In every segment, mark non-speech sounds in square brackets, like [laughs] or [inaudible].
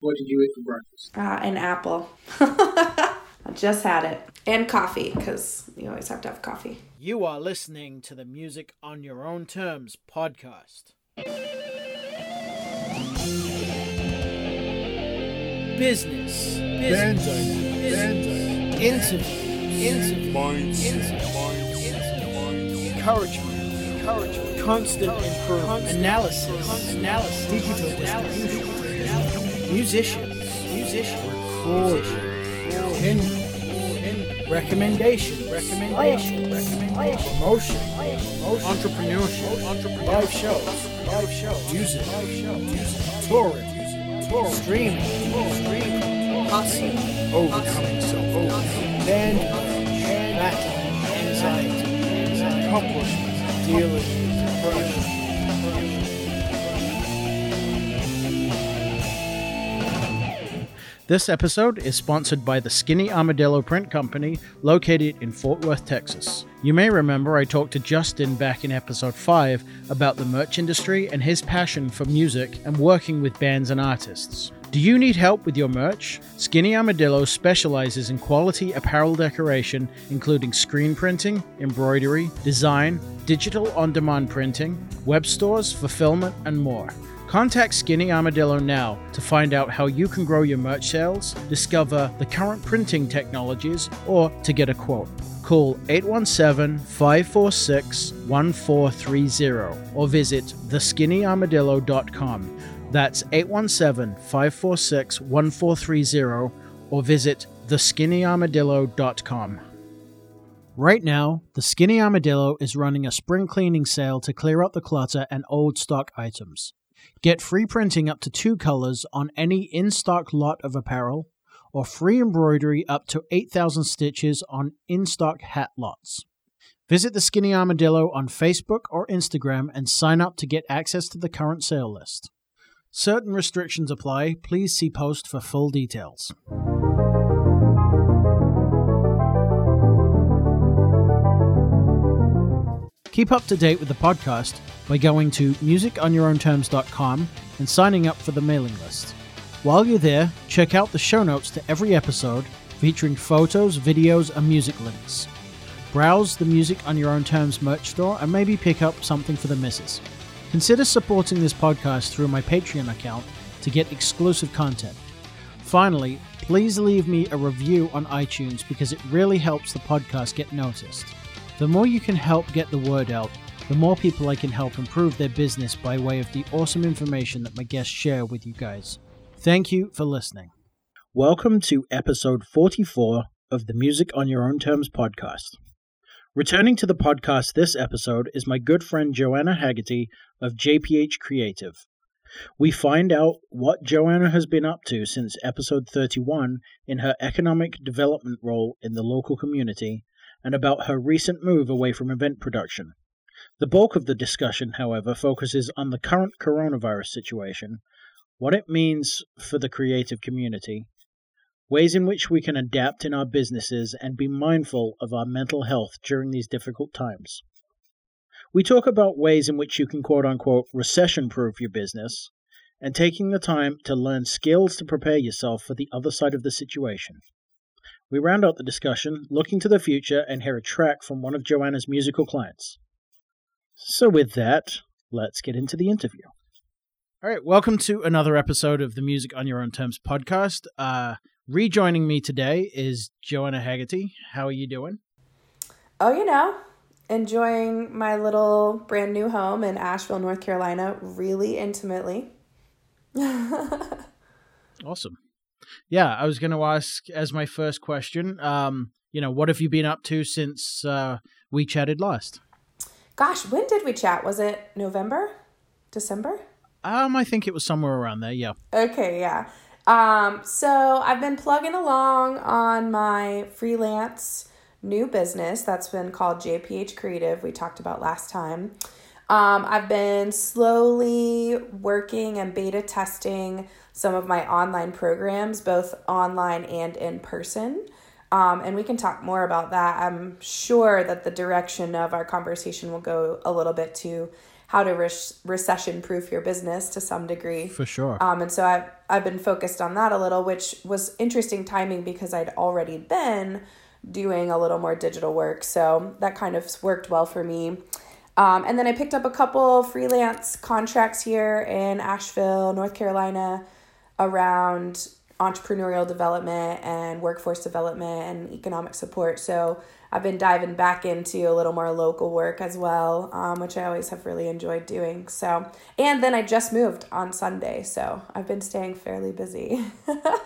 What did you eat for breakfast? Uh, an apple. I just had it. And coffee, because you always have to have coffee. You are listening to the Music on Your Own Terms podcast. Business, business, business, interviews, interviews, interviews, encouragement, encouragement, constant improvement, analysis, analysis, digital distribution, musicians, musicians, recording, in, recommendation, recommendation, recommendation, promotion, entrepreneurship, entrepreneurship, live shows, live shows, music, live shows, music, touring, touring, streaming, streaming, hustling, overcoming self-overcoming, band, battle, anxiety, accomplishment, dealing with depression. This episode is sponsored by the Skinny Armadillo Print Company, located in Fort Worth, Texas. You may remember I talked to Justin back in episode 5 about the merch industry and his passion for music and working with bands and artists. Do you need help with your merch? Skinny Armadillo specializes in quality apparel decoration, including screen printing, embroidery, design, digital on demand printing, web stores, fulfillment, and more. Contact Skinny Armadillo now to find out how you can grow your merch sales, discover the current printing technologies, or to get a quote. Call 817 546 1430 or visit theskinnyarmadillo.com. That's 817 546 1430 or visit theskinnyarmadillo.com. Right now, the Skinny Armadillo is running a spring cleaning sale to clear out the clutter and old stock items. Get free printing up to two colors on any in stock lot of apparel, or free embroidery up to 8,000 stitches on in stock hat lots. Visit the Skinny Armadillo on Facebook or Instagram and sign up to get access to the current sale list. Certain restrictions apply. Please see post for full details. Keep up to date with the podcast by going to musiconyourownterms.com and signing up for the mailing list. While you're there, check out the show notes to every episode featuring photos, videos, and music links. Browse the Music on Your Own Terms merch store and maybe pick up something for the missus. Consider supporting this podcast through my Patreon account to get exclusive content. Finally, please leave me a review on iTunes because it really helps the podcast get noticed. The more you can help get the word out, the more people I can help improve their business by way of the awesome information that my guests share with you guys. Thank you for listening. Welcome to episode 44 of the Music on Your Own Terms podcast. Returning to the podcast this episode is my good friend Joanna Haggerty of JPH Creative. We find out what Joanna has been up to since episode 31 in her economic development role in the local community and about her recent move away from event production. The bulk of the discussion, however, focuses on the current coronavirus situation, what it means for the creative community, ways in which we can adapt in our businesses and be mindful of our mental health during these difficult times. We talk about ways in which you can quote unquote recession proof your business and taking the time to learn skills to prepare yourself for the other side of the situation. We round out the discussion looking to the future and hear a track from one of Joanna's musical clients. So, with that, let's get into the interview. All right, welcome to another episode of the Music on Your Own Terms podcast. Uh, rejoining me today is Joanna Haggerty. How are you doing? Oh, you know, enjoying my little brand new home in Asheville, North Carolina, really intimately. [laughs] awesome. Yeah, I was going to ask as my first question, um, you know, what have you been up to since uh, we chatted last? Gosh, when did we chat? Was it November? December? Um, I think it was somewhere around there, yeah. Okay, yeah. Um, so I've been plugging along on my freelance new business that's been called JPH Creative, we talked about last time. Um, I've been slowly working and beta testing some of my online programs, both online and in person. Um, and we can talk more about that. I'm sure that the direction of our conversation will go a little bit to how to re- recession proof your business to some degree. For sure. Um, and so I've, I've been focused on that a little, which was interesting timing because I'd already been doing a little more digital work. So that kind of worked well for me. Um, and then I picked up a couple freelance contracts here in Asheville, North Carolina, around entrepreneurial development and workforce development and economic support. So I've been diving back into a little more local work as well, um, which I always have really enjoyed doing. So, and then I just moved on Sunday, so I've been staying fairly busy.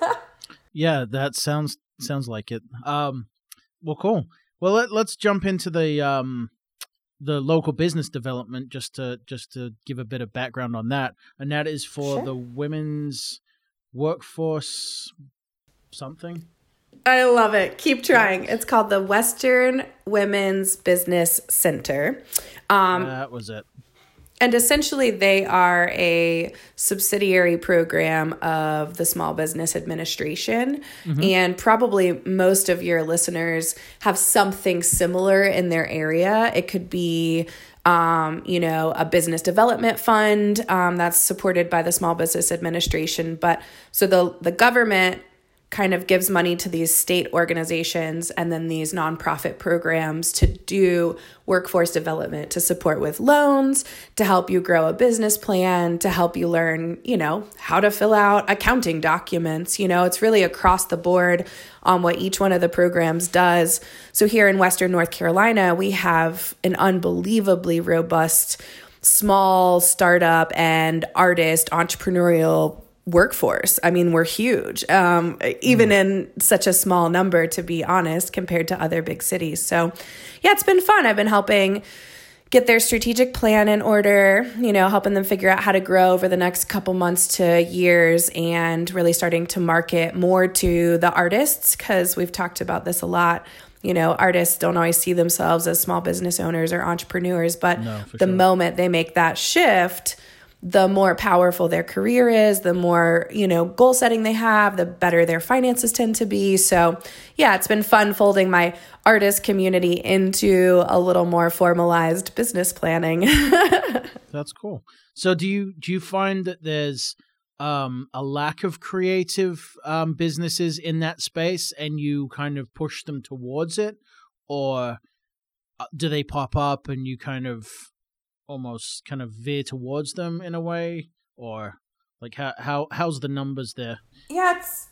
[laughs] yeah, that sounds sounds like it. Um, well, cool. Well, let, let's jump into the um, the local business development just to just to give a bit of background on that, and that is for sure. the women's workforce something. I love it. Keep trying. It's called the Western Women's Business Center. Um, that was it. And essentially, they are a subsidiary program of the Small Business Administration. Mm-hmm. And probably most of your listeners have something similar in their area. It could be um, you know, a business development fund um, that's supported by the Small Business Administration. But so the the government kind of gives money to these state organizations and then these nonprofit programs to do workforce development to support with loans, to help you grow a business plan, to help you learn, you know, how to fill out accounting documents. You know, it's really across the board on what each one of the programs does. So here in Western North Carolina, we have an unbelievably robust small startup and artist entrepreneurial workforce. I mean, we're huge, um, even mm. in such a small number, to be honest, compared to other big cities. So, yeah, it's been fun. I've been helping get their strategic plan in order, you know, helping them figure out how to grow over the next couple months to years and really starting to market more to the artists because we've talked about this a lot. You know, artists don't always see themselves as small business owners or entrepreneurs, but no, the sure. moment they make that shift, the more powerful their career is, the more, you know, goal setting they have, the better their finances tend to be. So, yeah, it's been fun folding my artist community into a little more formalized business planning. [laughs] That's cool. So, do you do you find that there's um, a lack of creative um, businesses in that space, and you kind of push them towards it, or uh, do they pop up and you kind of almost kind of veer towards them in a way, or like how how how's the numbers there? Yeah, it's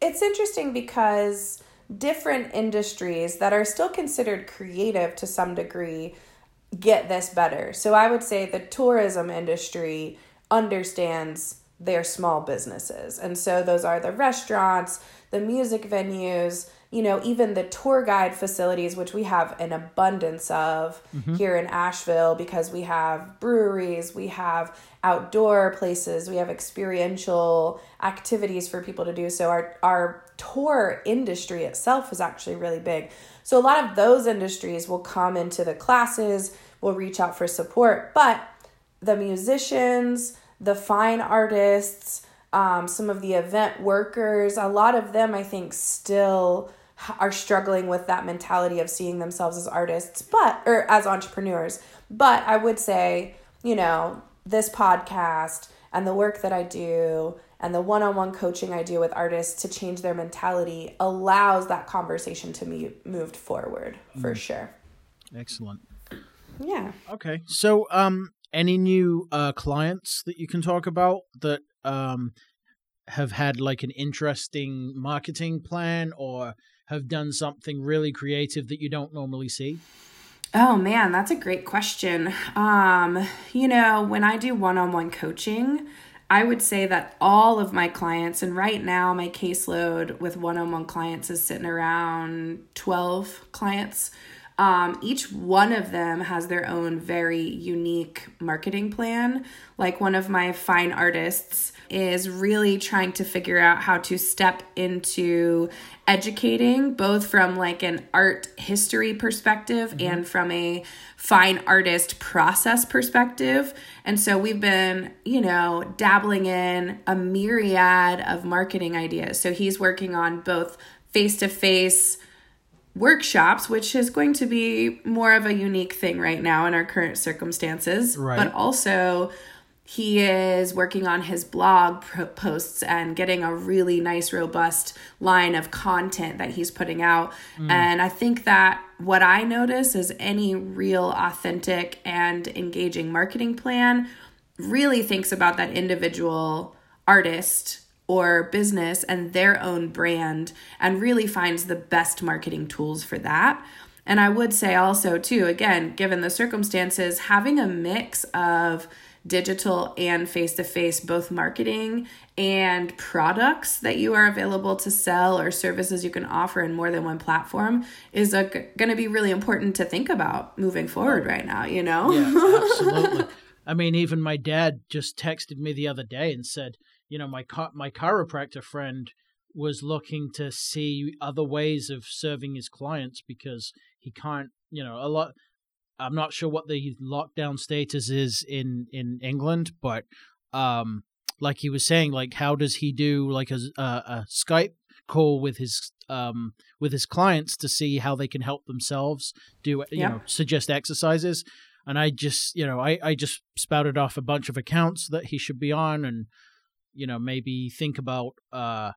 it's interesting because different industries that are still considered creative to some degree get this better. So I would say the tourism industry understands their small businesses. And so those are the restaurants, the music venues, you know, even the tour guide facilities, which we have an abundance of mm-hmm. here in Asheville because we have breweries, we have outdoor places, we have experiential activities for people to do. So our our tour industry itself is actually really big. So a lot of those industries will come into the classes, will reach out for support, but the musicians, the fine artists, um, some of the event workers, a lot of them I think still are struggling with that mentality of seeing themselves as artists, but or as entrepreneurs. But I would say, you know, this podcast and the work that I do and the one-on-one coaching I do with artists to change their mentality allows that conversation to be moved forward for mm. sure. Excellent. Yeah. Okay. So um any new uh clients that you can talk about that um have had like an interesting marketing plan or have done something really creative that you don't normally see? Oh man, that's a great question. Um, you know, when I do one-on-one coaching, I would say that all of my clients, and right now my caseload with one on one clients is sitting around 12 clients. Um, each one of them has their own very unique marketing plan. Like one of my fine artists is really trying to figure out how to step into educating both from like an art history perspective mm-hmm. and from a fine artist process perspective. And so we've been, you know, dabbling in a myriad of marketing ideas. So he's working on both face to face workshops, which is going to be more of a unique thing right now in our current circumstances, Right. but also he is working on his blog posts and getting a really nice robust line of content that he's putting out. Mm. And i think that what i notice is any real authentic and engaging marketing plan really thinks about that individual artist or business and their own brand and really finds the best marketing tools for that. And i would say also too again given the circumstances having a mix of digital and face to face, both marketing and products that you are available to sell or services you can offer in more than one platform is going to be really important to think about moving forward right now, you know? Yeah, absolutely. [laughs] I mean, even my dad just texted me the other day and said, you know, my car- my chiropractor friend was looking to see other ways of serving his clients because he can't, you know, a lot. I'm not sure what the lockdown status is in in England, but um, like he was saying, like how does he do like a a, a Skype call with his um with his clients to see how they can help themselves do you Yeah. know suggest exercises and I just you know I I just spouted off a bunch of accounts that he should be on and you know maybe think about uh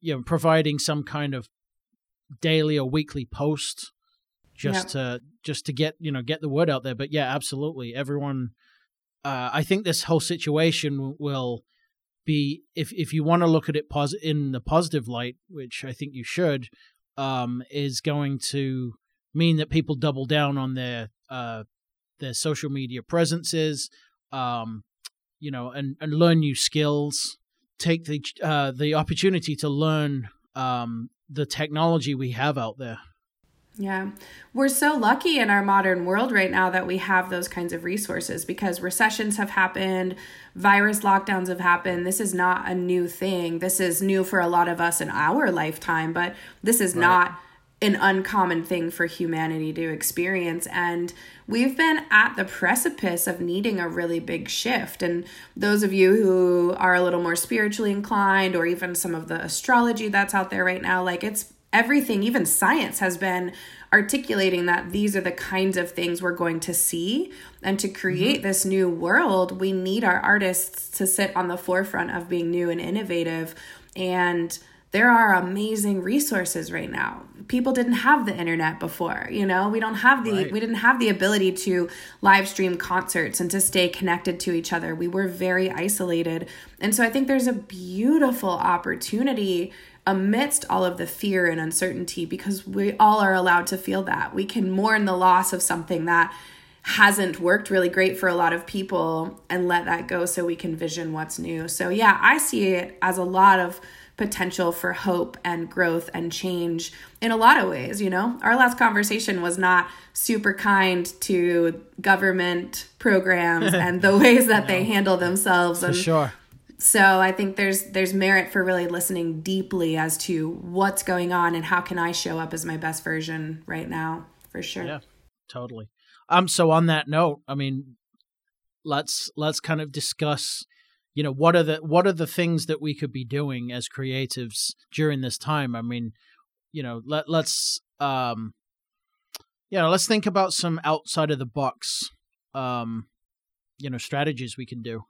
you know providing some kind of daily or weekly post just to just to get you know get the word out there but yeah absolutely everyone uh I think this whole situation will be if if you want to look at it pos- in the positive light which I think you should um is going to mean that people double down on their uh their social media presences um you know and and learn new skills. Take the uh the opportunity to learn um the technology we have out there Yeah. We're so lucky in our modern world right now that we have those kinds of resources because recessions have happened, virus lockdowns have happened. This is not a new thing. This is new for a lot of us in our lifetime, but this is not an uncommon thing for humanity to experience. And we've been at the precipice of needing a really big shift. And those of you who are a little more spiritually inclined, or even some of the astrology that's out there right now, like it's everything, even science has been articulating that these are the kinds of things we're going to see. And to create mm-hmm. this new world, we need our artists to sit on the forefront of being new and innovative. And there are amazing resources right now. People didn't have the internet before, you know. We don't have the Right. we didn't have the ability to live stream concerts and to stay connected to each other. We were very isolated. And so I think there's a beautiful opportunity amidst all of the fear and uncertainty because we all are allowed to feel that. We can mourn the loss of something that hasn't worked really great for a lot of people and let that go so we can vision what's new. So, yeah, I see it as a lot of potential for hope and growth and change in a lot of ways. You know, our last conversation was not super kind to government programs [laughs] and the ways that they handle themselves. for And sure so I think there's there's merit for really listening deeply as to what's going on and how can I show up as my best version right now for sure. Yeah, totally. Um, so on that note, I mean, let's let's kind of discuss, you know, what are the what are the things that we could be doing as creatives during this time? I mean, you know, let let's um, you know, let's think about some outside of the box, um, you know, strategies we can do.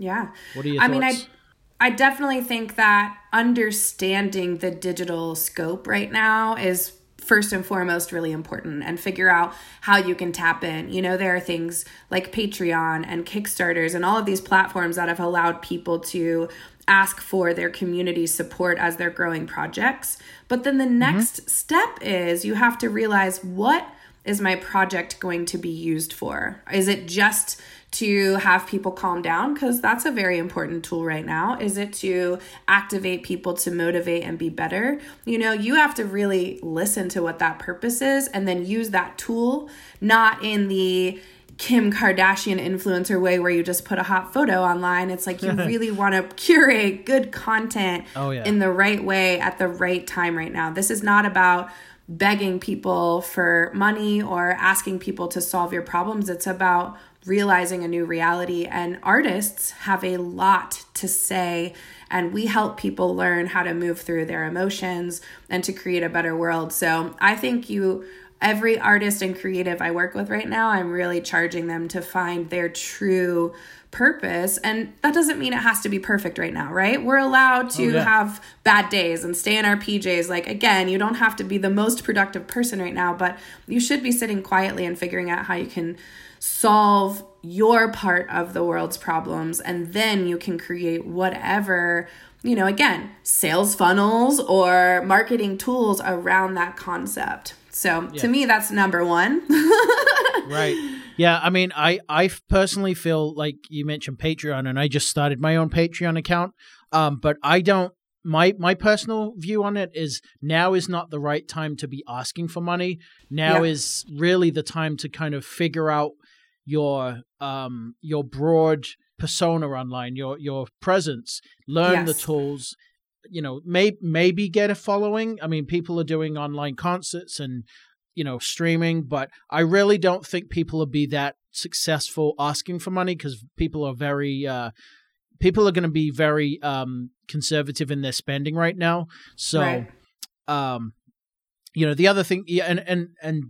Yeah. What are your I thoughts? mean, I I definitely think that understanding the digital scope right now is first and foremost really important and figure out how you can tap in. You know, there are things like Patreon and Kickstarters and all of these platforms that have allowed people to ask for their community support as they're growing projects. But then the mm-hmm. next step is you have to realize what is my project going to be used for? Is it just to have people calm down? Because that's a very important tool right now. Is it to activate people to motivate and be better? You know, you have to really listen to what that purpose is and then use that tool, not in the Kim Kardashian influencer way where you just put a hot photo online. It's like you [laughs] really want to curate good content Oh, yeah. in the right way at the right time right now. This is not about begging people for money or asking people to solve your problems. It's about realizing a new reality. And artists have a lot to say, and we help people learn how to move through their emotions and to create a better world. So I think you every artist and creative I work with right now, I'm really charging them to find their true purpose. And that doesn't mean it has to be perfect right now, right? We're allowed to oh, yeah. have bad days and stay in our PJs. Like, again, you don't have to be the most productive person right now, but you should be sitting quietly and figuring out how you can solve your part of the world's problems and then you can create whatever you know again sales funnels or marketing tools around that concept. So yeah. to me that's number 1 [laughs] right. Yeah i mean i i personally feel like you mentioned patreon and i just started my own patreon account. Um but i don't my my personal view on it is now is not the right time to be asking for money. Now yeah. is really the time to kind of figure out your um your broad persona online, your your presence, learn yes. the tools, you know, may, maybe get a following. I mean, people are doing online concerts and you know streaming, but I really don't think people will be that successful asking for money because people are very uh, people are going to be very um, conservative in their spending right now. So, right. um, you know, the other thing, yeah, and and and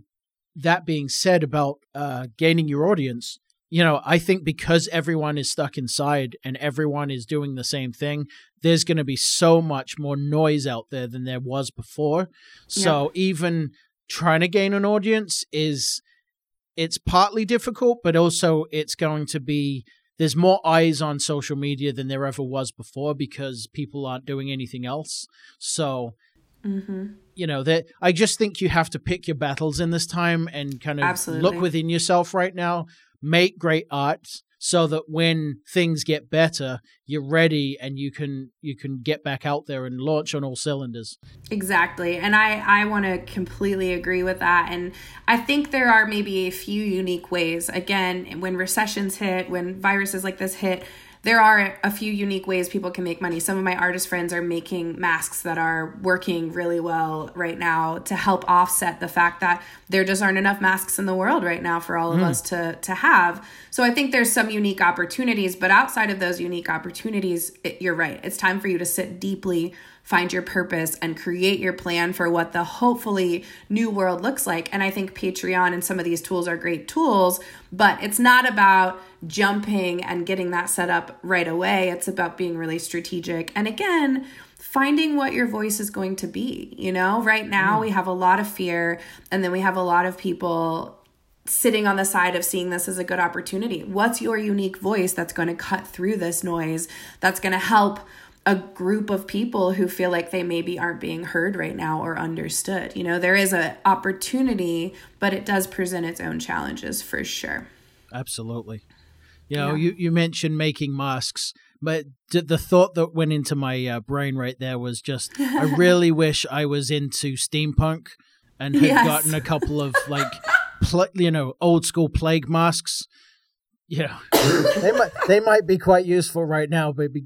that being said about uh, gaining your audience, you know, I think because everyone is stuck inside and everyone is doing the same thing, there's going to be so much more noise out there than there was before. So yeah. even trying to gain an audience is it's partly difficult, but also it's going to be there's more eyes on social media than there ever was before because people aren't doing anything else. So Mm-hmm. You know that I just think you have to pick your battles in this time and kind of Absolutely. look within yourself right now. Make great art so that when things get better, you're ready and you can you can get back out there and launch on all cylinders. Exactly, and I I want to completely agree with that. And I think there are maybe a few unique ways. Again, when recessions hit, when viruses like this hit there are a few unique ways people can make money. Some of my artist friends are making masks that are working really well right now to help offset the fact that there just aren't enough masks in the world right now for all of mm. us to to have. So I think there's some unique opportunities, but outside of those unique opportunities, it, you're right. It's time for you to sit deeply find your purpose and create your plan for what the hopefully new world looks like. And I think Patreon and some of these tools are great tools, but it's not about jumping and getting that set up right away. It's about being really strategic. And again, finding what your voice is going to be. You know, right now mm. we have a lot of fear, and then we have a lot of people sitting on the side of seeing this as a good opportunity. What's your unique voice that's going to cut through this noise, that's going to help a group of people who feel like they maybe aren't being heard right now or understood. You know, there is an opportunity, but it does present its own challenges for sure. Absolutely. You know, yeah. you, you mentioned making masks, but the thought that went into my uh, brain right there was just, I [laughs] really wish I was into steampunk and had yes. gotten a couple of like, pl- you know, old school plague masks you know, they might they might be quite useful right now, but be,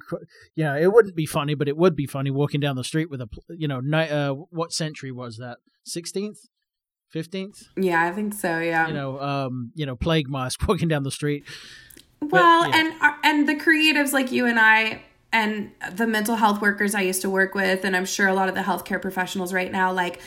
you know, it wouldn't be funny, but it would be funny walking down the street with a you know, ni- uh, what century was that? Sixteenth, fifteenth? Yeah, I think so. Yeah, you know, um, you know, plague mask [laughs] walking down the street. Well, but, yeah. and uh, and the creatives like you and I and the mental health workers I used to work with, and I'm sure a lot of the healthcare professionals right now, like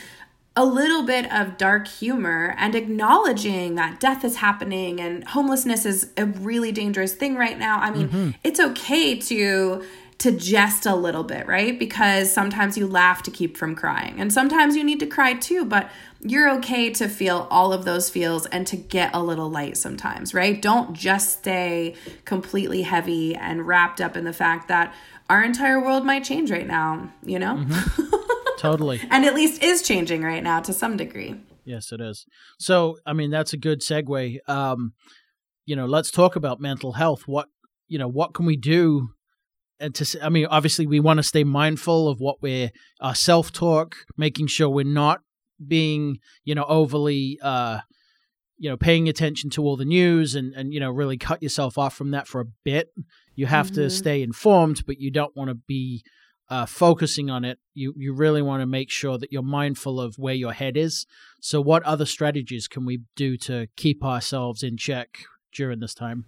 a little bit of dark humor and acknowledging that death is happening and homelessness is a really dangerous thing right now. I mean, mm-hmm. it's okay to to jest a little bit, right? Because sometimes you laugh to keep from crying. And sometimes you need to cry too, but you're okay to feel all of those feels and to get a little light sometimes, right? Don't just stay completely heavy and wrapped up in the fact that our entire world might change right now, you know? Mm-hmm. [laughs] totally. and at least is changing right now to some degree. Yes, it is. So, I mean, that's a good segue. Um, you know, let's talk about mental health. What you know, what can we do? And to, I mean, obviously, we want to stay mindful of what we're our self talk, making sure we're not being, you know, overly, uh, you know, paying attention to all the news and and you know, really cut yourself off from that for a bit. You have mm-hmm. to stay informed, but you don't want to be uh, focusing on it, you, you really want to make sure that you're mindful of where your head is. So, what other strategies can we do to keep ourselves in check during this time?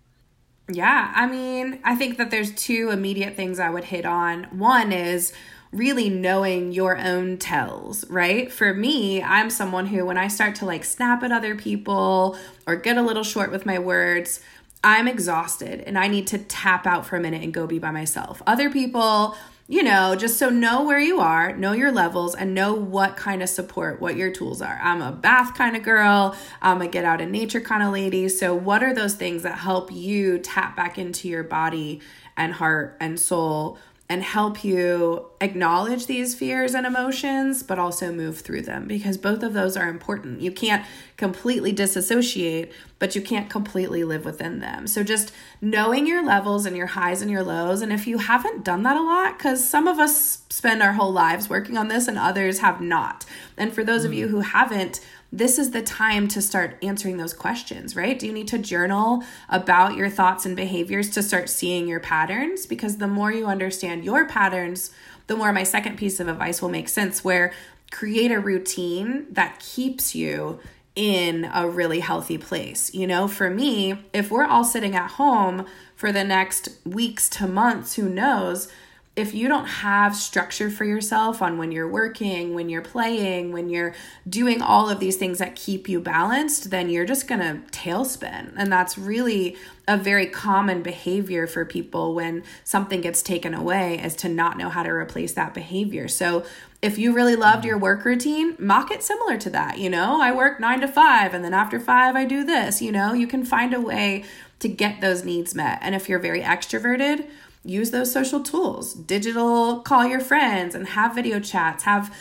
Yeah, I mean, I think that there's two immediate things I would hit on. One is really knowing your own tells, right? For me, I'm someone who, when I start to like snap at other people or get a little short with my words, I'm exhausted and I need to tap out for a minute and go be by myself. Other people, you know, just so know where you are, know your levels, and know what kind of support, what your tools are. I'm a bath kind of girl, I'm a get out in nature kind of lady. So, what are those things that help you tap back into your body and heart and soul and help you acknowledge these fears and emotions, but also move through them because both of those are important. You can't completely disassociate, but you can't completely live within them. So just knowing your levels and your highs and your lows. And if you haven't done that a lot, because some of us spend our whole lives working on this and others have not. And for those mm. of you who haven't, this is the time to start answering those questions, right? Do you need to journal about your thoughts and behaviors to start seeing your patterns? Because the more you understand your patterns, the more my second piece of advice will make sense, where create a routine that keeps you in a really healthy place. You know, for me, if we're all sitting at home for the next weeks to months, who knows? If you don't have structure for yourself on when you're working, when you're playing, when you're doing all of these things that keep you balanced, then you're just going to tailspin. And that's really a very common behavior for people when something gets taken away is to not know how to replace that behavior. So if you really loved your work routine, mock it similar to that. You know, I work nine to five, and then after five, I do this. You know, you can find a way to get those needs met. And if you're very extroverted, use those social tools. Digital call your friends and have video chats have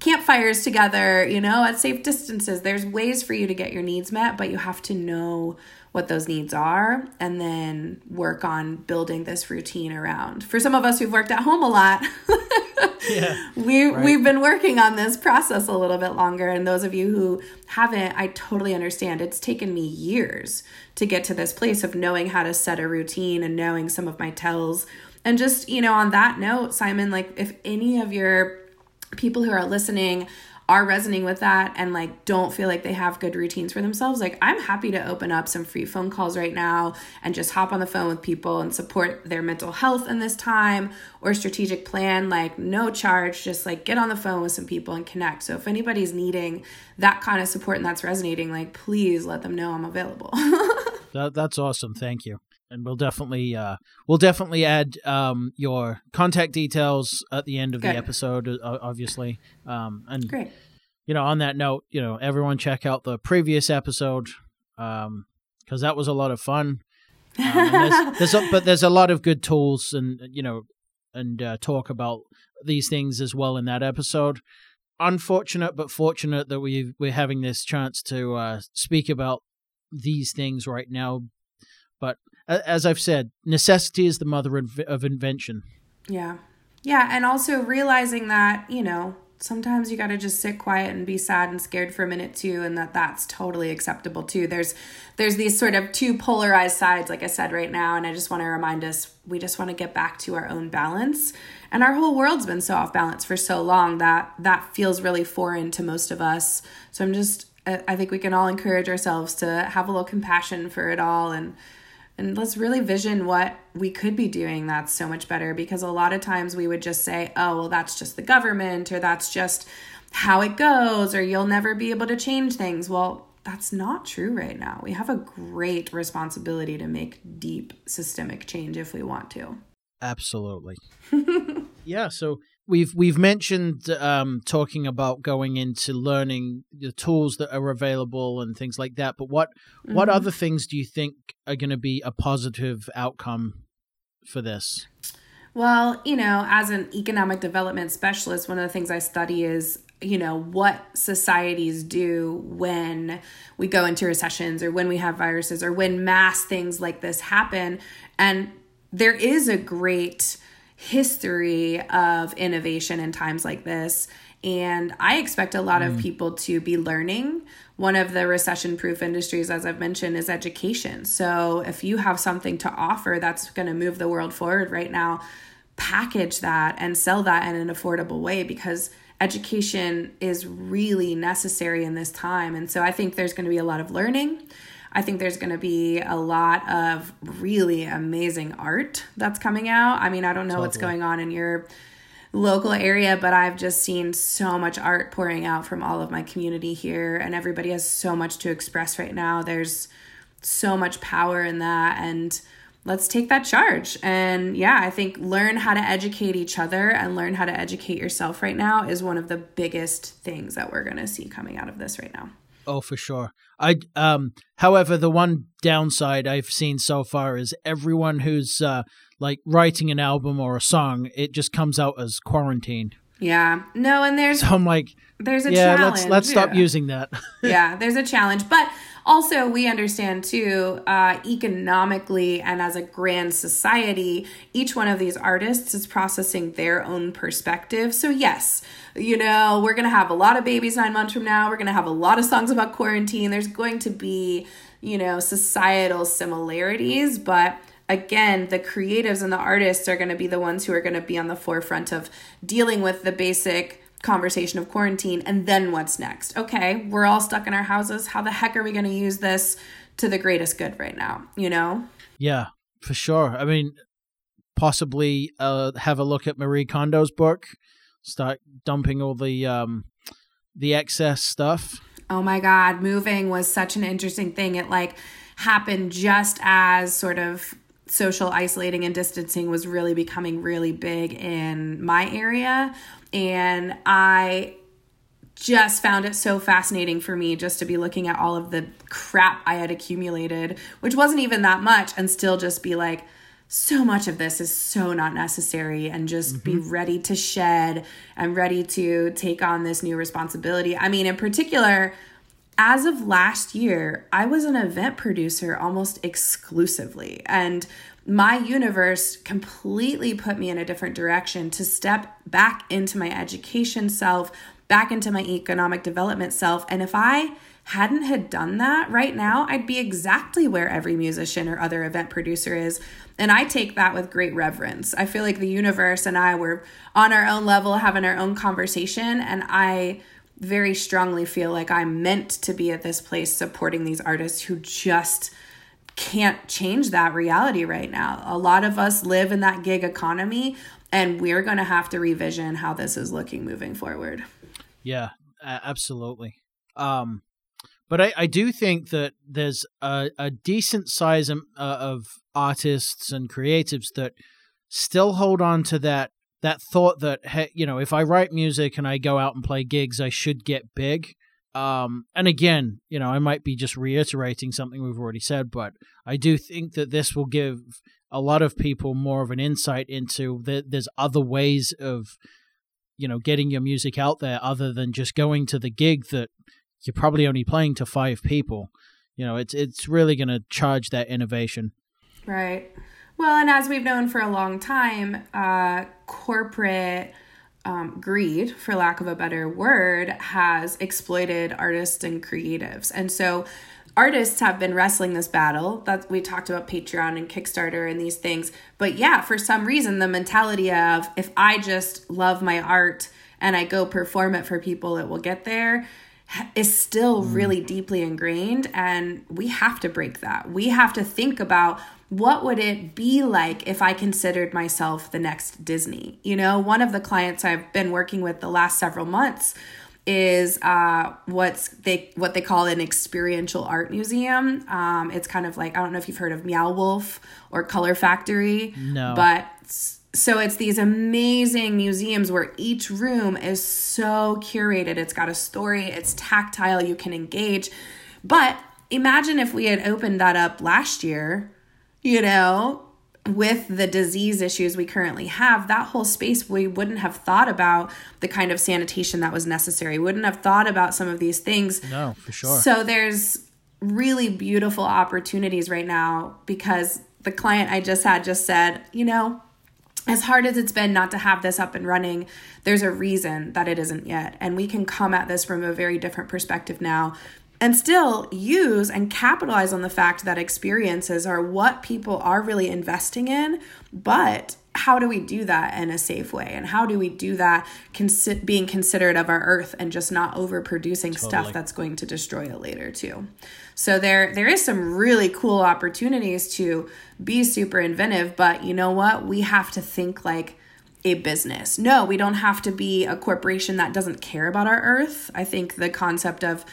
campfires together you know at safe distances. There's ways for you to get your needs met but you have to know what those needs are and then work on building this routine around. For some of us who've worked at home a lot [laughs] yeah, we right. we've been working on this process a little bit longer and those of you who haven't I totally understand. It's taken me years to get to this place of knowing how to set a routine and knowing some of my tells. And just you know on that note Simon like if any of your people who are listening are resonating with that and like don't feel like they have good routines for themselves, like I'm happy to open up some free phone calls right now and just hop on the phone with people and support their mental health in this time or strategic plan, like no charge, just like get on the phone with some people and connect. So if anybody's needing that kind of support and that's resonating, like please let them know I'm available. [laughs] that, that's awesome. Thank you and we'll definitely uh, we'll definitely add um, your contact details at the end of Good. the episode, uh, obviously. Um, and Great. you know, on that note, you know, everyone check out the previous episode because um, that was a lot of fun. [laughs] Um, there's, there's a, but there's a lot of good tools and you know and uh, talk about these things as well in that episode. Unfortunate but fortunate that we we're having this chance to uh, speak about these things right now. But as I've said, necessity is the mother of invention. Yeah. Yeah. And also realizing that, you know, sometimes you got to just sit quiet and be sad and scared for a minute too and that that's totally acceptable too there's there's these sort of two polarized sides like i said right now and i just want to remind us we just want to get back to our own balance and our whole world's been so off balance for so long that that feels really foreign to most of us so i'm just i think we can all encourage ourselves to have a little compassion for it all and and let's really vision what we could be doing that's so much better because a lot of times we would just say, oh, well, that's just the government or that's just how it goes or you'll never be able to change things. Well, that's not true right now. We have a great responsibility to make deep systemic change if we want to. Absolutely. [laughs] yeah, so we've we've mentioned um, talking about going into learning the tools that are available and things like that. But what mm-hmm. what other things do you think are going to be a positive outcome for this? Well, you know, as an economic development specialist, one of the things I study is you know what societies do when we go into recessions or when we have viruses or when mass things like this happen and there is a great history of innovation in times like this. And I expect a lot mm. of people to be learning. One of the recession proof industries, as I've mentioned, is education. So if you have something to offer that's going to move the world forward right now, package that and sell that in an affordable way because education is really necessary in this time. And so I think there's going to be a lot of learning. I think there's going to be a lot of really amazing art that's coming out. I mean, I don't know totally. what's going on in your local area, but I've just seen so much art pouring out from all of my community here, and everybody has so much to express right now. There's so much power in that, and let's take that charge. And yeah, I think learn how to educate each other and learn how to educate yourself right now is one of the biggest things that we're going to see coming out of this right now. Oh, for sure. I um however the one downside I've seen so far is everyone who's uh like writing an album or a song, it just comes out as quarantine. Yeah. No, and there's So I'm like there's a yeah, challenge. let's let's stop using that. [laughs] yeah, there's a challenge. But also we understand too uh, economically and as a grand society each one of these artists is processing their own perspective so yes you know we're gonna have a lot of babies nine months from now. We're gonna have a lot of songs about quarantine. There's going to be you know societal similarities but again, the creatives and the artists are going to be the ones who are going to be on the forefront of dealing with the basic conversation of quarantine and then what's next. Okay we're all stuck in our houses. How the heck are we going to use this to the greatest good right now you know? Yeah for sure. I mean possibly uh have a look at marie kondo's book start dumping all the um the excess stuff. Oh my god moving was such an interesting thing. It like happened just as sort of social isolating and distancing was really becoming really big in my area. And I just found it so fascinating for me just to be looking at all of the crap I had accumulated, which wasn't even that much, and still just be like, so much of this is so not necessary, and just mm-hmm. be ready to shed and ready to take on this new responsibility. I mean, in particular, as of last year, I was an event producer almost exclusively. And my universe completely put me in a different direction to step back into my education self, back into my economic development self. And if I hadn't had done that right now, I'd be exactly where every musician or other event producer is. And I take that with great reverence. I feel like the universe and I were on our own level having our own conversation and I very strongly feel like I'm meant to be at this place supporting these artists who just can't change that reality right now. A lot of us live in that gig economy, and we're going to have to revision how this is looking moving forward. Yeah, absolutely. Um, but I, I do think that there's a, a decent size of, uh, of artists and creatives that still hold on to that that thought that hey, you know if I write music and I go out and play gigs, I should get big. Um, and again, you know, I might be just reiterating something we've already said, but I do think that this will give a lot of people more of an insight into that there's other ways of, you know, getting your music out there other than just going to the gig that you're probably only playing to five people. You know, it's it's really going to charge that innovation. Right. Well, and as we've known for a long time, uh, corporate um, greed, for lack of a better word, has exploited artists and creatives. And so artists have been wrestling this battle that we talked about patreon and kickstarter and these things but yeah for some reason the mentality of if i just love my art and i go perform it for people it will get there is still mm. really deeply ingrained and we have to break that we have to think about what would it be like if I considered myself the next Disney? You know, one of the clients I've been working with the last several months is uh, what's they what they call an experiential art museum. Um, it's kind of like I don't know if you've heard of Meow Wolf or Color Factory, no, but so it's these amazing museums where each room is so curated. It's got a story. It's tactile. You can engage, but imagine if we had opened that up last year you know, with the disease issues we currently have, that whole space, we wouldn't have thought about the kind of sanitation that was necessary. wouldn't have thought about some of these things. No, for sure. So there's really beautiful opportunities right now because the client I just had just said, you know, as hard as it's been not to have this up and running, there's a reason that it isn't yet. And we can come at this from a very different perspective now and still use and capitalize on the fact that experiences are what people are really investing in, but how do we do that in a safe way? And how do we do that consi- being considerate of our earth and just not overproducing totally. stuff that's going to destroy it later too. So there there is some really cool opportunities to be super inventive but you know what? We have to think like a business. No we don't have to be a corporation that doesn't care about our earth. I think the concept of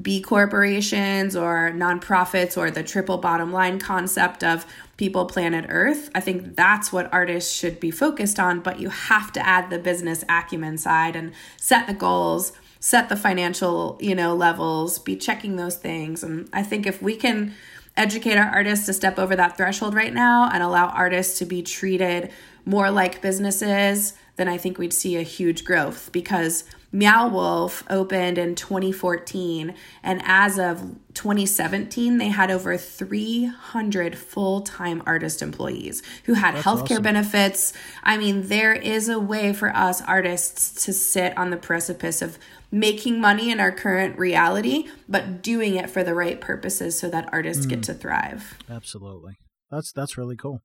B corporations or nonprofits or the triple bottom line concept of people, planet, earth. I think that's what artists should be focused on, but you have to add the business acumen side and set the goals, set the financial, you know, levels, be checking those things. And I think if we can educate our artists to step over that threshold right now and allow artists to be treated more like businesses, then I think we'd see a huge growth because Meow Wolf opened in 2014, and as of 2017, they had over 300 full time artist employees who had That's healthcare awesome. benefits. I mean, there is a way for us artists to sit on the precipice of making money in our current reality, but doing it for the right purposes so that artists mm. get to thrive. Absolutely. That's that's really cool.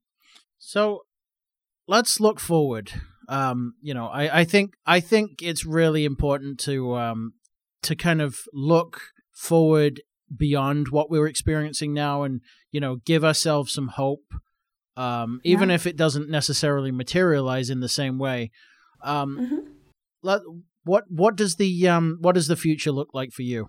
So let's look forward um, you know, I, I think I think it's really important to um, to kind of look forward beyond what we're experiencing now, and you know, give ourselves some hope, um, even yeah. if it doesn't necessarily materialize in the same way. Um, mm-hmm. let, what what does the um, what does the future look like for you?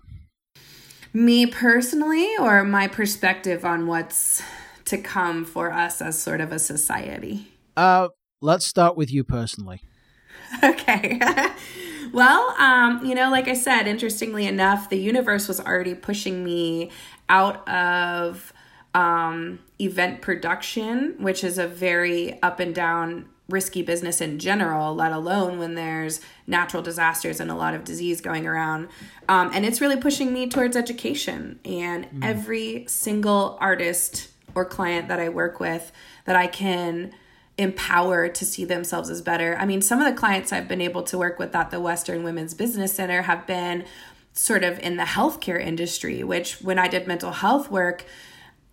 Me personally, or my perspective on what's to come for us as sort of a society? Uh, let's start with you personally. Okay. [laughs] well, um, you know, like I said, interestingly enough, the universe was already pushing me out of um, event production, which is a very up and down risky business in general, let alone when there's natural disasters and a lot of disease going around. Um, and it's really pushing me towards education. And mm. every single artist or client that I work with that I can empowered to see themselves as better. I mean, some of the clients I've been able to work with at the Western Women's Business Center have been sort of in the healthcare industry, which when I did mental health work,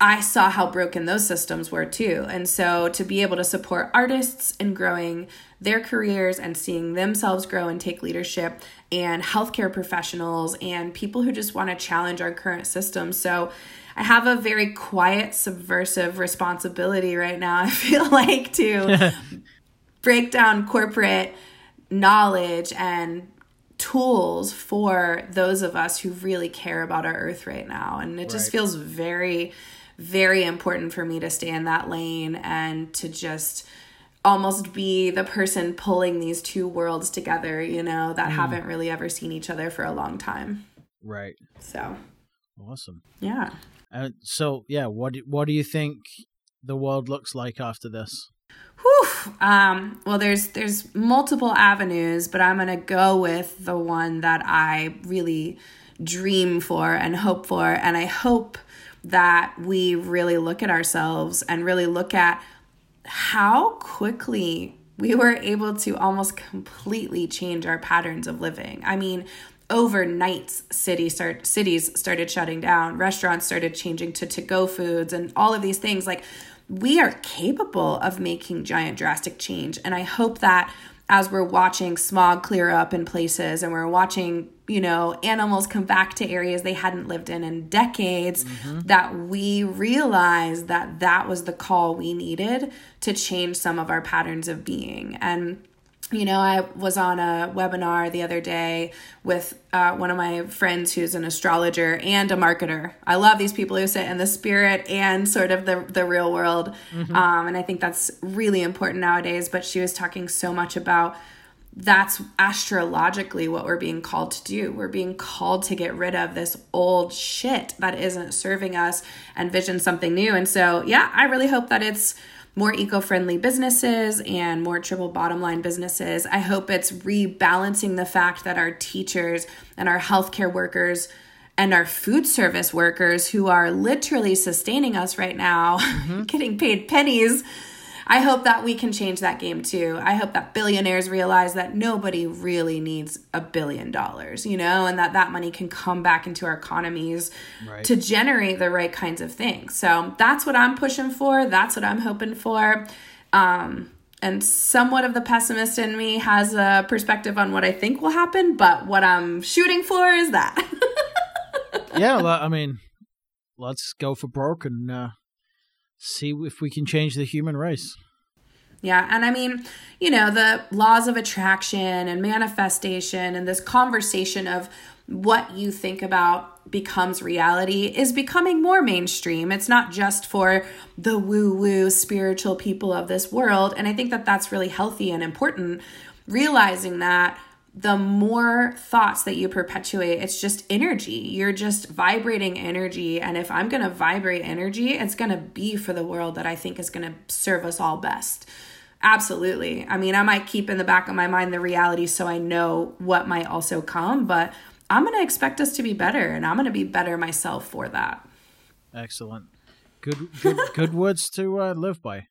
I saw how broken those systems were too. And so to be able to support artists in growing their careers and seeing themselves grow and take leadership, and healthcare professionals and people who just want to challenge our current system. So I have a very quiet, subversive responsibility right now, [laughs] I feel like, to [laughs] break down corporate knowledge and tools for those of us who really care about our earth right now. And it just right. feels very, very important for me to stay in that lane and to just almost be the person pulling these two worlds together, you know, that mm. haven't really ever seen each other for a long time. Right. So awesome. Yeah. Uh, so yeah, what do, what do you think the world looks like after this? Whew. Um, well, there's there's multiple avenues, but I'm gonna go with the one that I really dream for and hope for, and I hope that we really look at ourselves and really look at how quickly we were able to almost completely change our patterns of living. I mean, overnight city start cities started shutting down restaurants started changing to to go foods and all of these things. Like we are capable of making giant drastic change. And i hope that as we're watching smog clear up in places and we're watching you know animals come back to areas they hadn't lived in in decades mm-hmm. that we realize that that was the call we needed to change some of our patterns of being. And you know, I was on a webinar the other day with uh, one of my friends who's an astrologer and a marketer. I love these people who sit in the spirit and sort of the, the real world. Mm-hmm. Um, and I think that's really important nowadays. But she was talking so much about that's astrologically what we're being called to do. We're being called to get rid of this old shit that isn't serving us and vision something new. And so, yeah, I really hope that it's more eco friendly businesses and more triple bottom line businesses. I hope it's rebalancing the fact that our teachers and our healthcare workers and our food service workers who are literally sustaining us right now, [laughs] mm-hmm. getting paid pennies I hope that we can change that game too. I hope that billionaires realize that nobody really needs a billion dollars, you know, and that that money can come back into our economies right. to generate the right kinds of things. So that's what I'm pushing for. That's what I'm hoping for. Um, and somewhat of the pessimist in me has a perspective on what I think will happen, but what I'm shooting for is that. [laughs] yeah, I mean, let's go for broke and uh, see if we can change the human race. Yeah, and I mean, you know, the laws of attraction and manifestation and this conversation of what you think about becomes reality is becoming more mainstream. It's not just for the woo woo spiritual people of this world. And I think that that's really healthy and important, realizing that the more thoughts that you perpetuate, it's just energy. You're just vibrating energy. And if I'm going to vibrate energy, it's going to be for the world that I think is going to serve us all best. Absolutely. I mean, I might keep in the back of my mind the reality so I know what might also come, but I'm going to expect us to be better and I'm going to be better myself for that. Excellent. Good good good [laughs] words to uh, live by.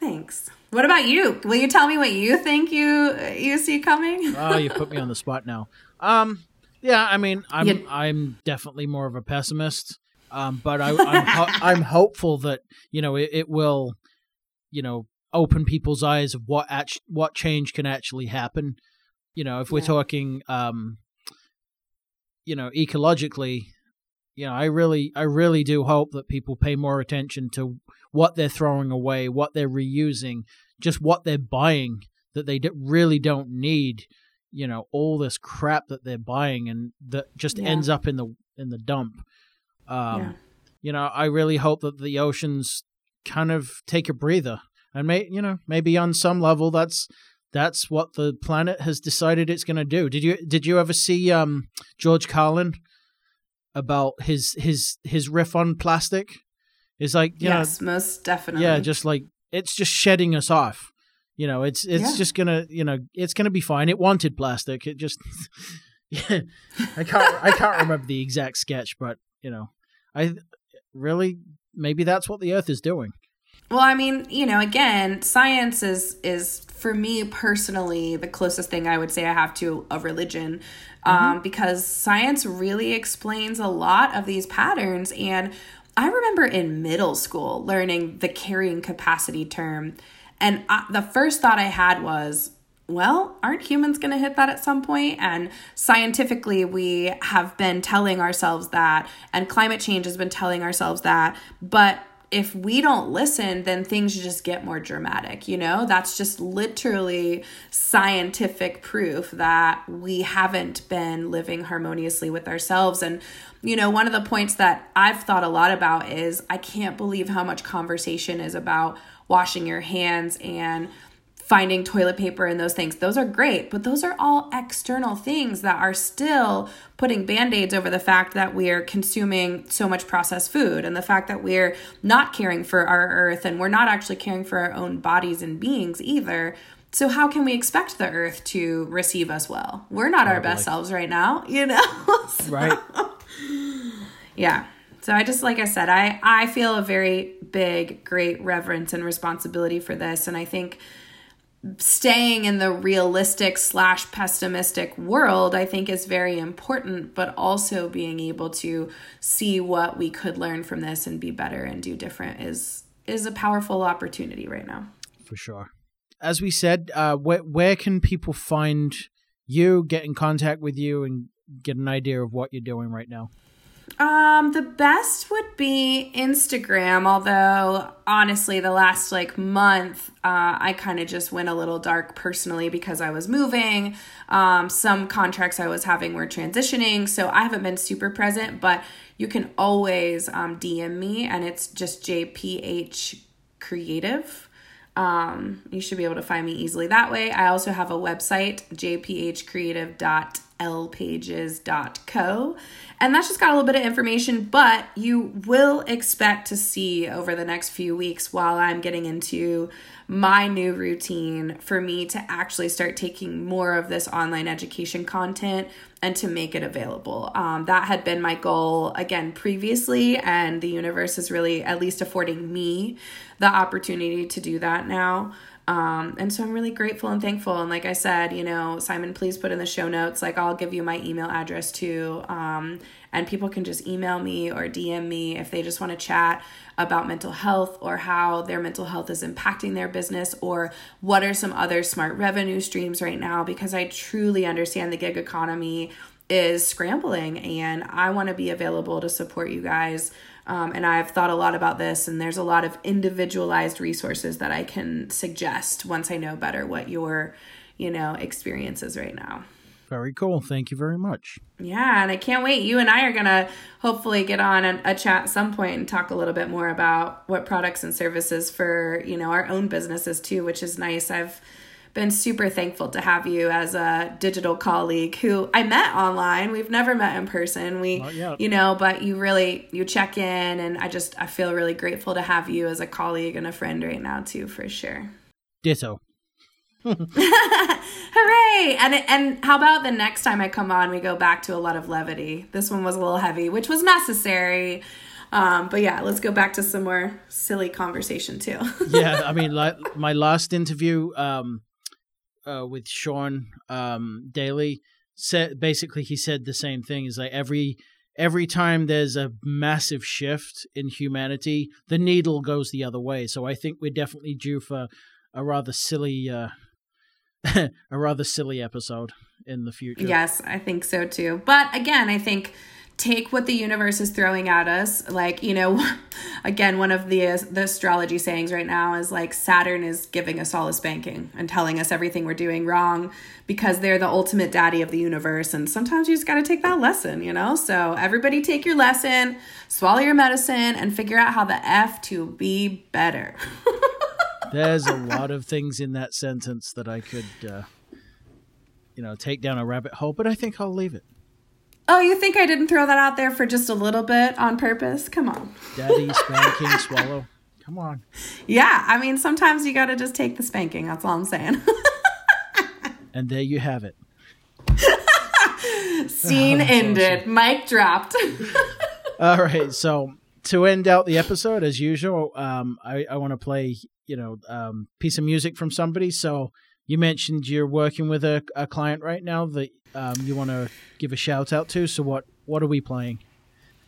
Thanks. What about you? Will you tell me what you think you you see coming? oh, you put me on the spot now. Um yeah, I mean, I'm you... I'm definitely more of a pessimist. Um, but I, I'm ho- [laughs] I'm hopeful that you know it, it will, you know, open people's eyes of what act- what change can actually happen. You know, if we're yeah. talking, um, you know, ecologically, you know, I really, I really do hope that people pay more attention to what they're throwing away, what they're reusing, just what they're buying that they really don't need. You know, all this crap that they're buying and that just yeah. ends up in the in the dump. Um, yeah. You know, I really hope that the oceans kind of take a breather and may you know maybe on some level that's that's what the planet has decided it's going to do. Did you did you ever see um, George Carlin about his his his riff on plastic? is like yes, know, most definitely. Yeah, just like it's just shedding us off. You know, it's it's yeah. just gonna you know it's gonna be fine. It wanted plastic. It just [laughs] yeah. I can't I can't [laughs] remember the exact sketch, but you know, I really maybe that's what the Earth is doing. Well, I mean, you know, again, science is is for me personally the closest thing I would say I have to a religion, um, mm-hmm. because science really explains a lot of these patterns. And I remember in middle school learning the carrying capacity term, and I, the first thought I had was, well, aren't humans going to hit that at some point? And scientifically, we have been telling ourselves that, and climate change has been telling ourselves that, but if we don't listen, then things just get more dramatic, you know? That's just literally scientific proof that we haven't been living harmoniously with ourselves. And, you know, one of the points that I've thought a lot about is I can't believe how much conversation is about washing your hands and finding toilet paper and those things. Those are great, but those are all external things that are still putting band aids over the fact that we're consuming so much processed food and the fact that we're not caring for our earth and we're not actually caring for our own bodies and beings either. So, how can we expect the earth to receive us well? We're not Probably. our best selves right now, [laughs] you know? so, right. [laughs] Yeah. So I just like I said, I I feel a very big great reverence and responsibility for this and I think staying in the realistic slash pessimistic world i think is very important but also being able to see what we could learn from this and be better and do different is is a powerful opportunity right now. For sure. As we said uh, where, where can people find you get in contact with you and get an idea of what you're doing right now um, the best would be Instagram, although honestly, the last like month, uh, I kind of just went a little dark personally because I was moving. Um, some contracts I was having were transitioning, so I haven't been super present, but you can always um, DM me, and it's just JPH Creative. Um, you should be able to find me easily that way. I also have a website, jphcreative.lpages.co and that's just got a little bit of information, but you will expect to see over the next few weeks while I'm getting into my new routine for me to actually start taking more of this online education content and to make it available. Um, that had been my goal again previously, and the universe is really at least affording me the opportunity to do that now. Um, and so I'm really grateful and thankful. And like I said, you know, Simon, please put in the show notes. Like I'll give you my email address too. Um, and people can just email me or DM me if they just want to chat about mental health or how their mental health is impacting their business or what are some other smart revenue streams right now because I truly understand the gig economy is scrambling and I want to be available to support you guys um, and I've thought a lot about this, and there's a lot of individualized resources that I can suggest once I know better what your, you know, experience is right now. Very cool. Thank you very much. Yeah, and I can't wait. You and I are going to hopefully get on a, a, chat some point and talk a little bit more about what products and services for, you know, our own businesses too, which is nice. I've been super thankful to have you as a digital colleague who I met online. We've never met in person. We, you know, but you really you check in, and I just I feel really grateful to have you as a colleague and a friend right now too, for sure. Ditto. [laughs] [laughs] Hooray! And and how about the next time I come on, we go back to a lot of levity. This one was a little heavy, which was necessary. Um, but yeah, let's go back to some more silly conversation too. [laughs] yeah, I mean, like my last interview, um, uh, with Sean um, Daly said basically he said the same thing. Is like every every time there's a massive shift in humanity, the needle goes the other way. So I think we're definitely due for a rather silly, uh, [laughs] a rather silly episode in the future. Yes, I think so too. But again, I think take what the universe is throwing at us. Like you know [laughs] again one of the the astrology sayings right now is like saturn is giving us all a spanking and telling us everything we're doing wrong because they're the ultimate daddy of the universe. And sometimes you just got to take that lesson you know? So everybody take your lesson swallow your medicine and figure out how the f to be better. [laughs] There's a lot of things in that sentence that i could uh, you know take down a rabbit hole but i think i'll leave it Oh, you think I didn't throw that out there for just a little bit on purpose? Come on. Daddy, [laughs] spanking, swallow. Come on. Yeah, I mean, sometimes you got to just take the spanking. That's all I'm saying. [laughs] and there you have it. [laughs] Scene oh, ended. Awesome. Mic dropped. all right. So to end out the episode, as usual, um, I, I want to play, you know, um, piece of music from somebody. So you mentioned you're working with a, a client right now that um, you want to give a shout out to. So what what are we playing?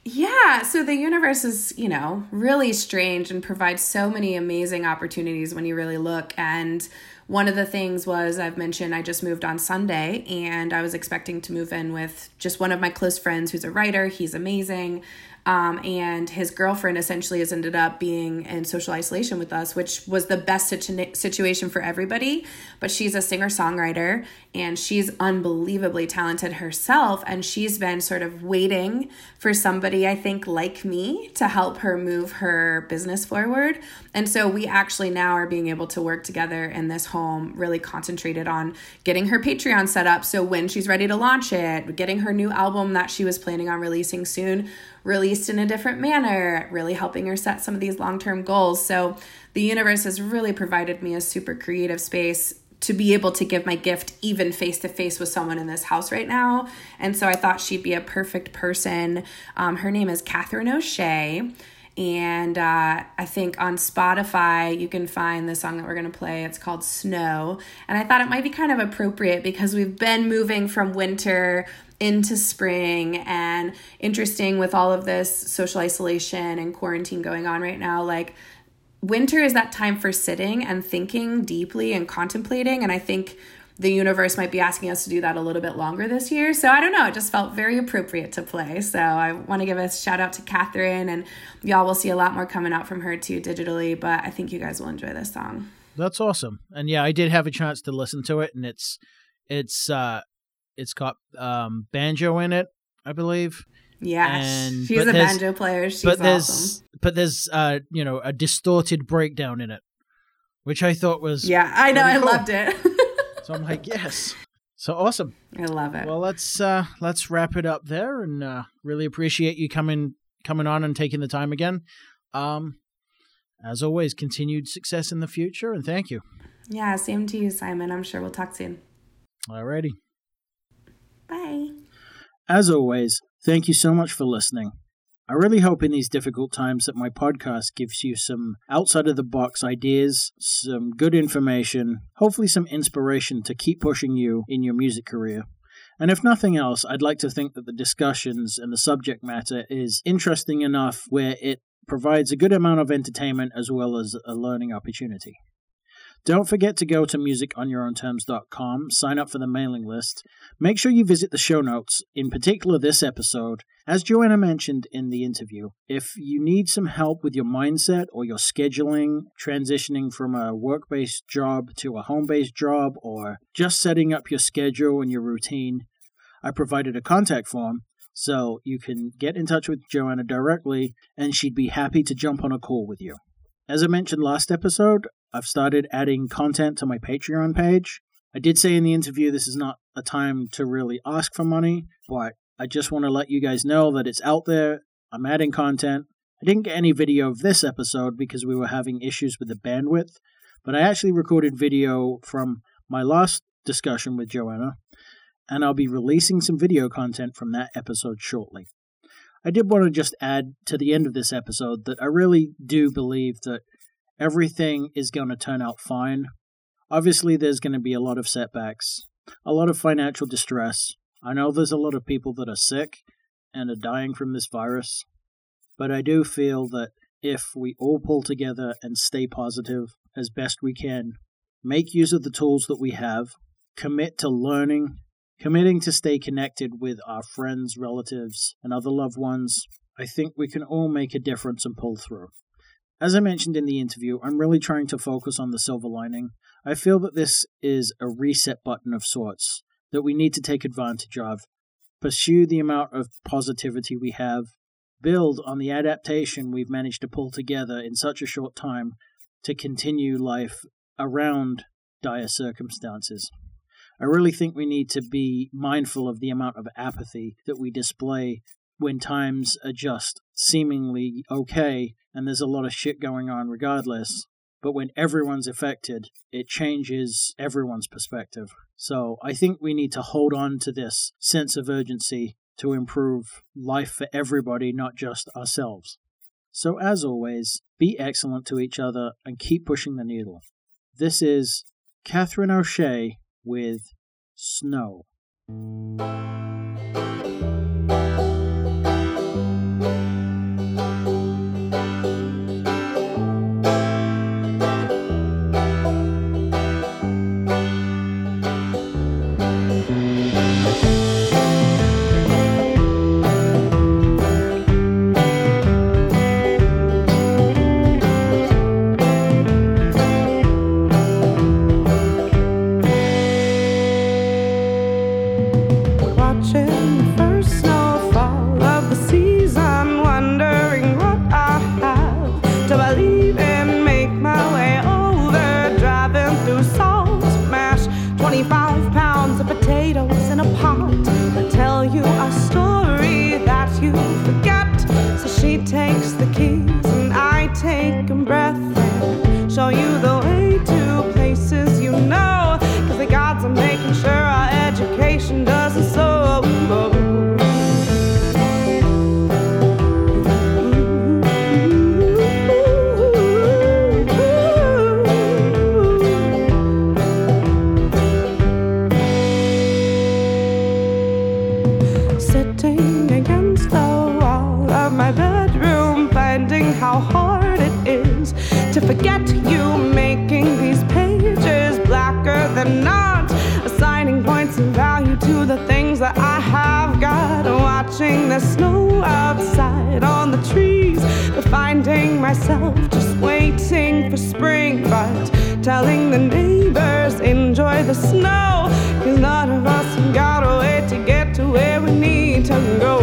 Yeah, so the universe is, you know, really strange and provides so many amazing opportunities when you really look. And one of the things was I've mentioned I just moved on Sunday and I was expecting to move in with just one of my close friends who's a writer. He's amazing. Um, and his girlfriend essentially has ended up being in social isolation with us, which was the best situ- situation for everybody. But she's a singer songwriter and she's unbelievably talented herself. And she's been sort of waiting for somebody, I think, like me to help her move her business forward. And so we actually now are being able to work together in this home, really concentrated on getting her Patreon set up. So when she's ready to launch it, getting her new album that she was planning on releasing soon released in a different manner, really helping her set some of these long term goals. So the universe has really provided me a super creative space to be able to give my gift even face to face with someone in this house right now. And so I thought she'd be a perfect person. Um, her name is Catherine O'Shea. And uh, I think on Spotify, you can find the song that we're going to play. It's called Snow. And I thought it might be kind of appropriate because we've been moving from winter into spring and interesting with all of this social isolation and quarantine going on right now. Like, winter is that time for sitting and thinking deeply and contemplating. And I think the universe might be asking us to do that a little bit longer this year. So I don't know. It just felt very appropriate to play. So I want to give a shout out to Catherine, and y'all will see a lot more coming out from her too digitally. But I think you guys will enjoy this song. That's awesome. And yeah, I did have a chance to listen to it, and it's it's uh it's got um banjo in it, I believe. Yeah, and, she's a banjo player. She's but there's awesome. but there's uh you know a distorted breakdown in it, which I thought was yeah I know I loved it. So I'm like, [laughs] yes. So awesome. I love it. Well, let's uh let's wrap it up there and uh really appreciate you coming coming on and taking the time again. Um as always, continued success in the future and thank you. Yeah, same to you, Simon. I'm sure we'll talk soon. Alrighty. Bye. As always, thank you so much for listening. I really hope in these difficult times that my podcast gives you some outside of the box ideas, some good information, hopefully some inspiration to keep pushing you in your music career. And if nothing else, I'd like to think that the discussions and the subject matter is interesting enough where it provides a good amount of entertainment as well as a learning opportunity. Don't forget to go to musiconyourownterms.com, sign up for the mailing list. Make sure you visit the show notes, in particular this episode. As Joanna mentioned in the interview, if you need some help with your mindset or your scheduling, transitioning from a work based job to a home based job, or just setting up your schedule and your routine, I provided a contact form so you can get in touch with Joanna directly and she'd be happy to jump on a call with you. As I mentioned last episode, I've started adding content to my Patreon page. I did say in the interview this is not a time to really ask for money, but I just want to let you guys know that it's out there. I'm adding content. I didn't get any video of this episode because we were having issues with the bandwidth, but I actually recorded video from my last discussion with Joanna, and I'll be releasing some video content from that episode shortly. I did want to just add to the end of this episode that I really do believe that everything is going to turn out fine. Obviously, there's going to be a lot of setbacks, a lot of financial distress. I know there's a lot of people that are sick and are dying from this virus, but I do feel that if we all pull together and stay positive as best we can, make use of the tools that we have, commit to learning Committing to stay connected with our friends, relatives, and other loved ones, I think we can all make a difference and pull through. As I mentioned in the interview, I'm really trying to focus on the silver lining. I feel that this is a reset button of sorts that we need to take advantage of, pursue the amount of positivity we have, build on the adaptation we've managed to pull together in such a short time to continue life around dire circumstances. I really think we need to be mindful of the amount of apathy that we display when times are just seemingly okay and there's a lot of shit going on regardless. But when everyone's affected, it changes everyone's perspective. So I think we need to hold on to this sense of urgency to improve life for everybody, not just ourselves. So, as always, be excellent to each other and keep pushing the needle. This is Catherine O'Shea with Snow. Myself just waiting for spring, but telling the neighbors enjoy the snow. Cause none of us have got a way to get to where we need to go.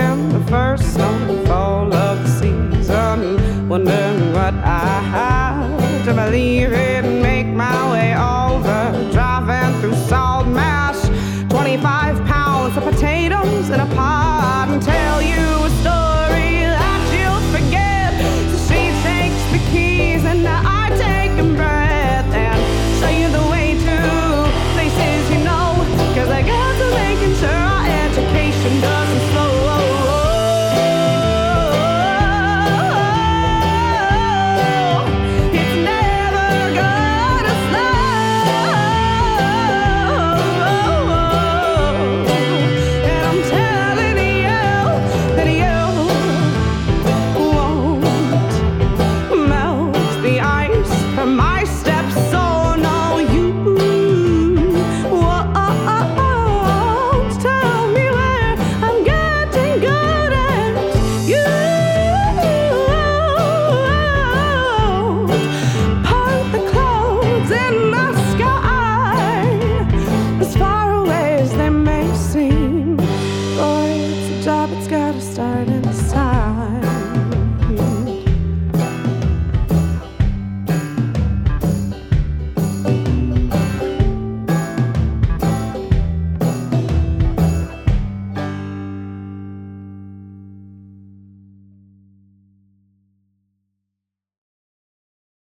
Watching the first snowfall of the season, wondering what I have to believe in.